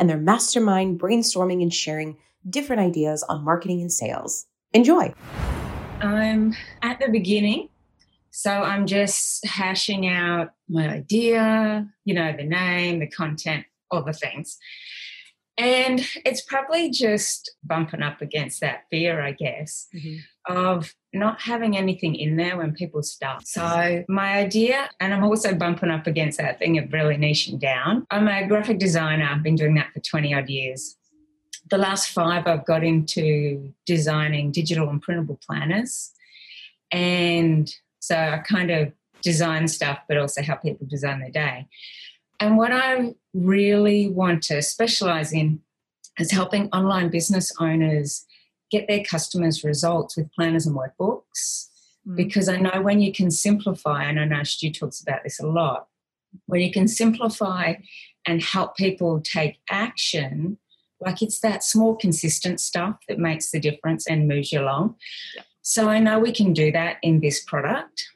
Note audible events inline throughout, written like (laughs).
and their mastermind brainstorming and sharing different ideas on marketing and sales. Enjoy. I'm at the beginning. So I'm just hashing out my idea, you know, the name, the content, all the things. And it's probably just bumping up against that fear, I guess, mm-hmm. of not having anything in there when people start. So, my idea, and I'm also bumping up against that thing of really niching down. I'm a graphic designer, I've been doing that for 20 odd years. The last five, I've got into designing digital and printable planners. And so I kind of design stuff, but also help people design their day. And what I really want to specialize in is helping online business owners get their customers results with planners and workbooks. Mm. Because I know when you can simplify, and I know Stu talks about this a lot, when you can simplify and help people take action, like it's that small, consistent stuff that makes the difference and moves you along. Yeah. So I know we can do that in this product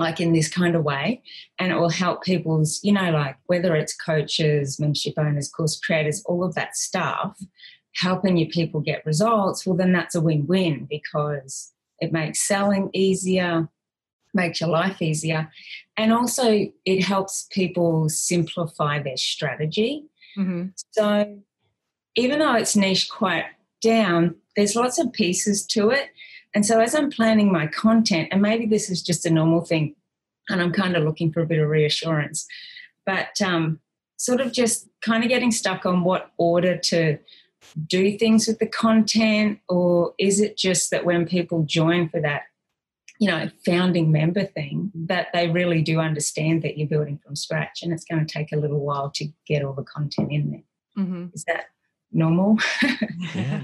like in this kind of way. And it will help people's you know like whether it's coaches membership owners course creators all of that stuff helping your people get results well then that's a win-win because it makes selling easier makes your life easier. And also it helps people simplify their strategy. Mm-hmm. so even though it's niche quite down there's lots of pieces to it and so as I'm planning my content, and maybe this is just a normal thing, and I'm kind of looking for a bit of reassurance, but um, sort of just kind of getting stuck on what order to do things with the content, or is it just that when people join for that, you know, founding member thing, that they really do understand that you're building from scratch, and it's going to take a little while to get all the content in there. Mm-hmm. Is that normal? (laughs) yeah.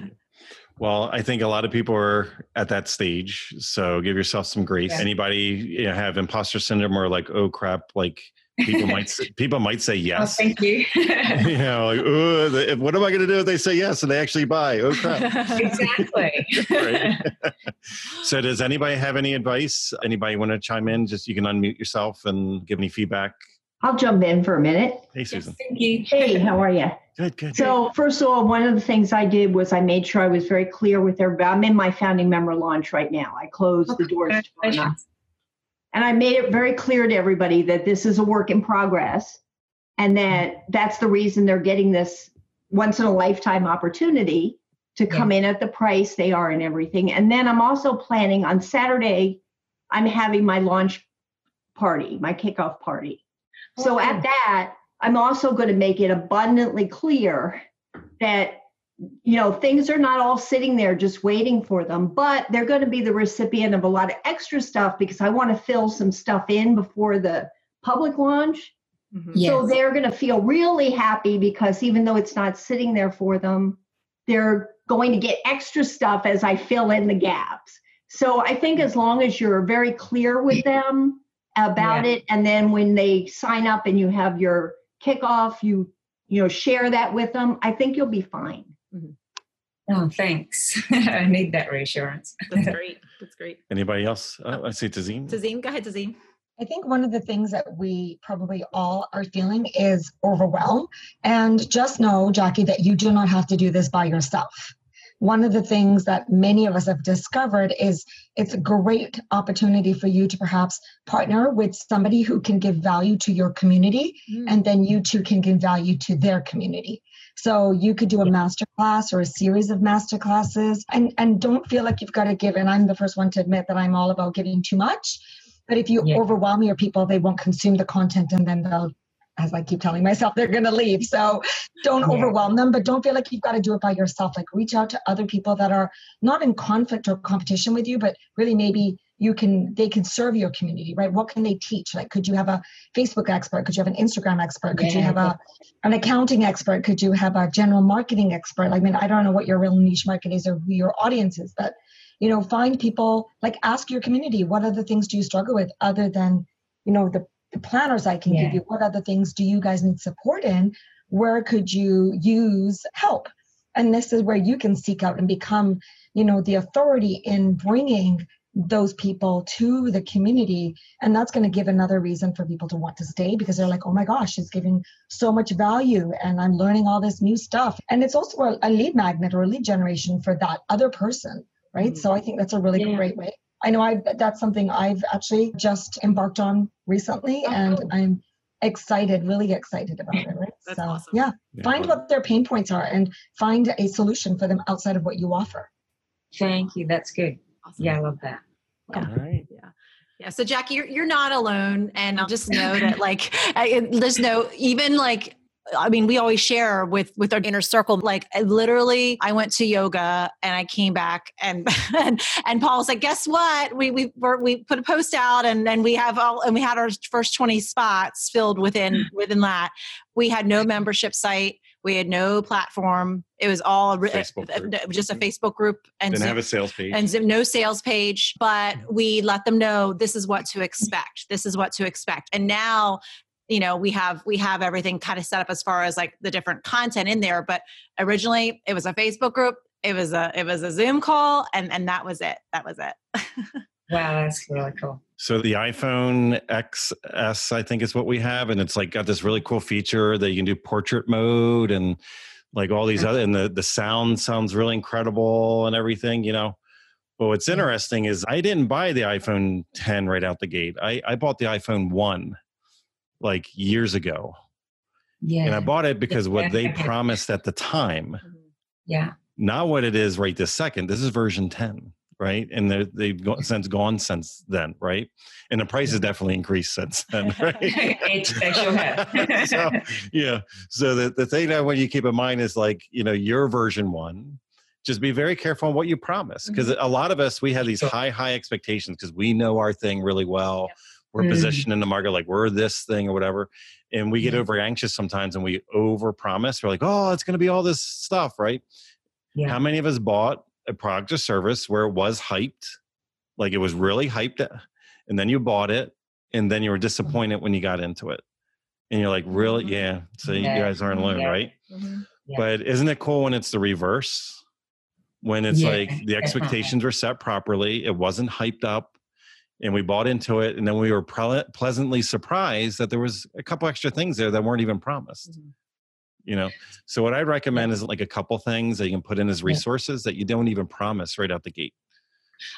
Well, I think a lot of people are at that stage. So give yourself some grace. Yeah. Anybody you know, have imposter syndrome or like, oh crap, like people might say, (laughs) people might say oh, yes. Oh, thank you. (laughs) you know, like, oh, what am I going to do if they say yes and they actually buy? Oh crap. exactly. (laughs) so does anybody have any advice? Anybody want to chime in? Just you can unmute yourself and give any feedback. I'll jump in for a minute. Hey, Susan. Yes, thank you. Hey, how are you? Good, good. So, first of all, one of the things I did was I made sure I was very clear with everybody. I'm in my founding member launch right now. I closed okay. the doors tomorrow And I made it very clear to everybody that this is a work in progress and that mm-hmm. that's the reason they're getting this once in a lifetime opportunity to come yeah. in at the price they are and everything. And then I'm also planning on Saturday, I'm having my launch party, my kickoff party. So at that, I'm also going to make it abundantly clear that you know things are not all sitting there just waiting for them but they're going to be the recipient of a lot of extra stuff because i want to fill some stuff in before the public launch mm-hmm. yes. so they're going to feel really happy because even though it's not sitting there for them they're going to get extra stuff as i fill in the gaps so i think as long as you're very clear with them about yeah. it and then when they sign up and you have your kickoff, you you know share that with them, I think you'll be fine. Mm-hmm. Oh, thanks. (laughs) I need that reassurance. That's (laughs) great. That's great. Anybody else? Uh, I see tazim Tazeen, go ahead, tazim I think one of the things that we probably all are feeling is overwhelm. And just know, Jackie, that you do not have to do this by yourself one of the things that many of us have discovered is it's a great opportunity for you to perhaps partner with somebody who can give value to your community mm. and then you too can give value to their community. So you could do a master class or a series of master classes and and don't feel like you've got to give and i'm the first one to admit that i'm all about giving too much. But if you yeah. overwhelm your people they won't consume the content and then they'll as I keep telling myself, they're going to leave. So don't yeah. overwhelm them, but don't feel like you've got to do it by yourself. Like reach out to other people that are not in conflict or competition with you, but really maybe you can they can serve your community right what can they teach like could you have a facebook expert could you have an instagram expert could yeah. you have a an accounting expert could you have a general marketing expert i mean i don't know what your real niche market is or who your audience is but you know find people like ask your community what other things do you struggle with other than you know the, the planners i can yeah. give you what other things do you guys need support in where could you use help and this is where you can seek out and become you know the authority in bringing those people to the community and that's going to give another reason for people to want to stay because they're like oh my gosh it's giving so much value and i'm learning all this new stuff and it's also a, a lead magnet or a lead generation for that other person right mm-hmm. so i think that's a really yeah. great way i know i that's something i've actually just embarked on recently oh, and cool. i'm excited really excited about it right that's so awesome. yeah, yeah find what their pain points are and find a solution for them outside of what you offer thank you that's good awesome. yeah i love that yeah. All right. Yeah. Yeah. So Jackie, you're you're not alone, and I'll just know that like I, there's no even like I mean, we always share with with our inner circle. Like, I literally, I went to yoga and I came back, and (laughs) and, and Paul's like, "Guess what? We we we put a post out, and then we have all, and we had our first twenty spots filled within mm. within that. We had no membership site. We had no platform. It was all a, just a mm-hmm. Facebook group and didn't have a sales page and no sales page. But we let them know this is what to expect. This is what to expect. And now you know we have we have everything kind of set up as far as like the different content in there but originally it was a facebook group it was a it was a zoom call and and that was it that was it. (laughs) Wow that's really cool. So the iPhone XS, I think, is what we have, and it's like got this really cool feature that you can do portrait mode and like all these other, and the the sound sounds really incredible and everything, you know. But what's mm-hmm. interesting is I didn't buy the iPhone 10 right out the gate. I I bought the iPhone one like years ago. Yeah. And I bought it because what they promised at the time. Mm-hmm. Yeah. Not what it is right this second. This is version 10 right? And they've gone, since gone since then, right? And the price has definitely increased since (laughs) then, (laughs) right? (laughs) so, yeah. So the, the thing that when you keep in mind is like, you know, your version one, just be very careful on what you promise. Because mm-hmm. a lot of us, we have these high, high expectations because we know our thing really well. We're mm-hmm. positioned in the market like we're this thing or whatever. And we get mm-hmm. over anxious sometimes and we over promise. We're like, oh, it's going to be all this stuff, right? Yeah. How many of us bought a product or service where it was hyped, like it was really hyped, uh, and then you bought it, and then you were mm-hmm. disappointed when you got into it, and you're like, really, mm-hmm. yeah. So yeah. you guys aren't alone, yeah. right? Mm-hmm. Yeah. But isn't it cool when it's the reverse? When it's like the (laughs) expectations were set properly, it wasn't hyped up, and we bought into it, and then we were pre- pleasantly surprised that there was a couple extra things there that weren't even promised. Mm-hmm. you know? So what i'd recommend is like a couple things that you can put in as resources that you don't even promise right out the gate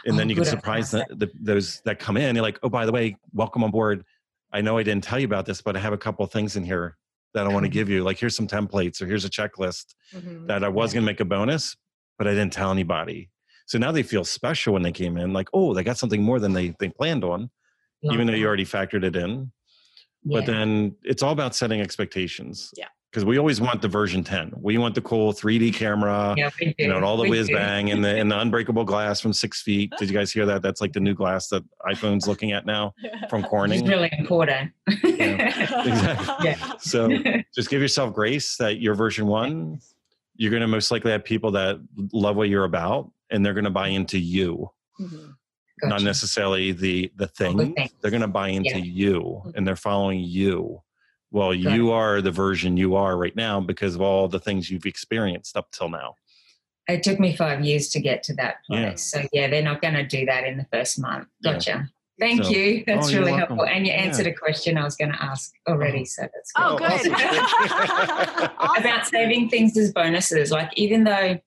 and oh, then you can surprise the, the, those that come in you're like oh by the way welcome on board. I know i didn't tell you about this but i have a couple things in here that i want to give you. Like here's some templates or here's a checklist mm-hmm. that i was going to make a bonus but i didn't tell anybody so now they feel special when they came in like oh they got something more than they, they planned on Love even though you already factored it in. Yeah. but then it's all about setting expectations yeah. because we always want the version 10 we want the cool 3d camera yeah, you know and all the whiz bang and the and the unbreakable glass from six feet. Did you guys hear that? That's like the new glass that iphone's looking at now from (laughs) corning. it's really important. Yeah, exactly. yeah. (laughs) so just give yourself grace that your version (laughs) one you're going to most likely have people that love what you're about and they're going to buy into you mm-hmm. gotcha. not necessarily the the thing they're going to buy into yeah. you mm-hmm. and they're following you well you are the version you are right now because of all the things you've experienced up till now it took me five years to get to that place yeah. so yeah they're not going to do that in the first month gotcha yeah. Thank so, you. That's oh, really helpful. And you answered yeah. a question I was going to ask already. So that's good. Oh, good. awesome. (laughs) About saving things as bonuses. Like, even though,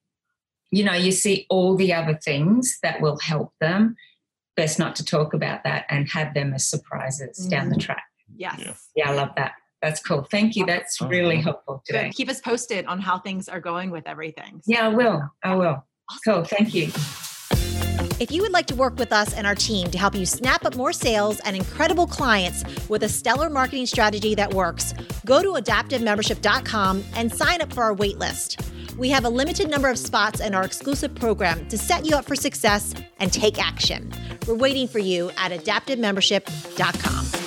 you know, you see all the other things that will help them, best not to talk about that and have them as surprises mm. down the mm. track. Yes. Yeah. yeah, I love that. That's cool. Thank you. That's really helpful today. Good. Keep us posted on how things are going with everything. Yeah, I will. I will. Awesome. Cool. Thank you. If you would like to work with us and our team to help you snap up more sales and incredible clients with a stellar marketing strategy that works, go to adaptivemembership.com and sign up for our waitlist. We have a limited number of spots in our exclusive program to set you up for success and take action. We're waiting for you at adaptivemembership.com.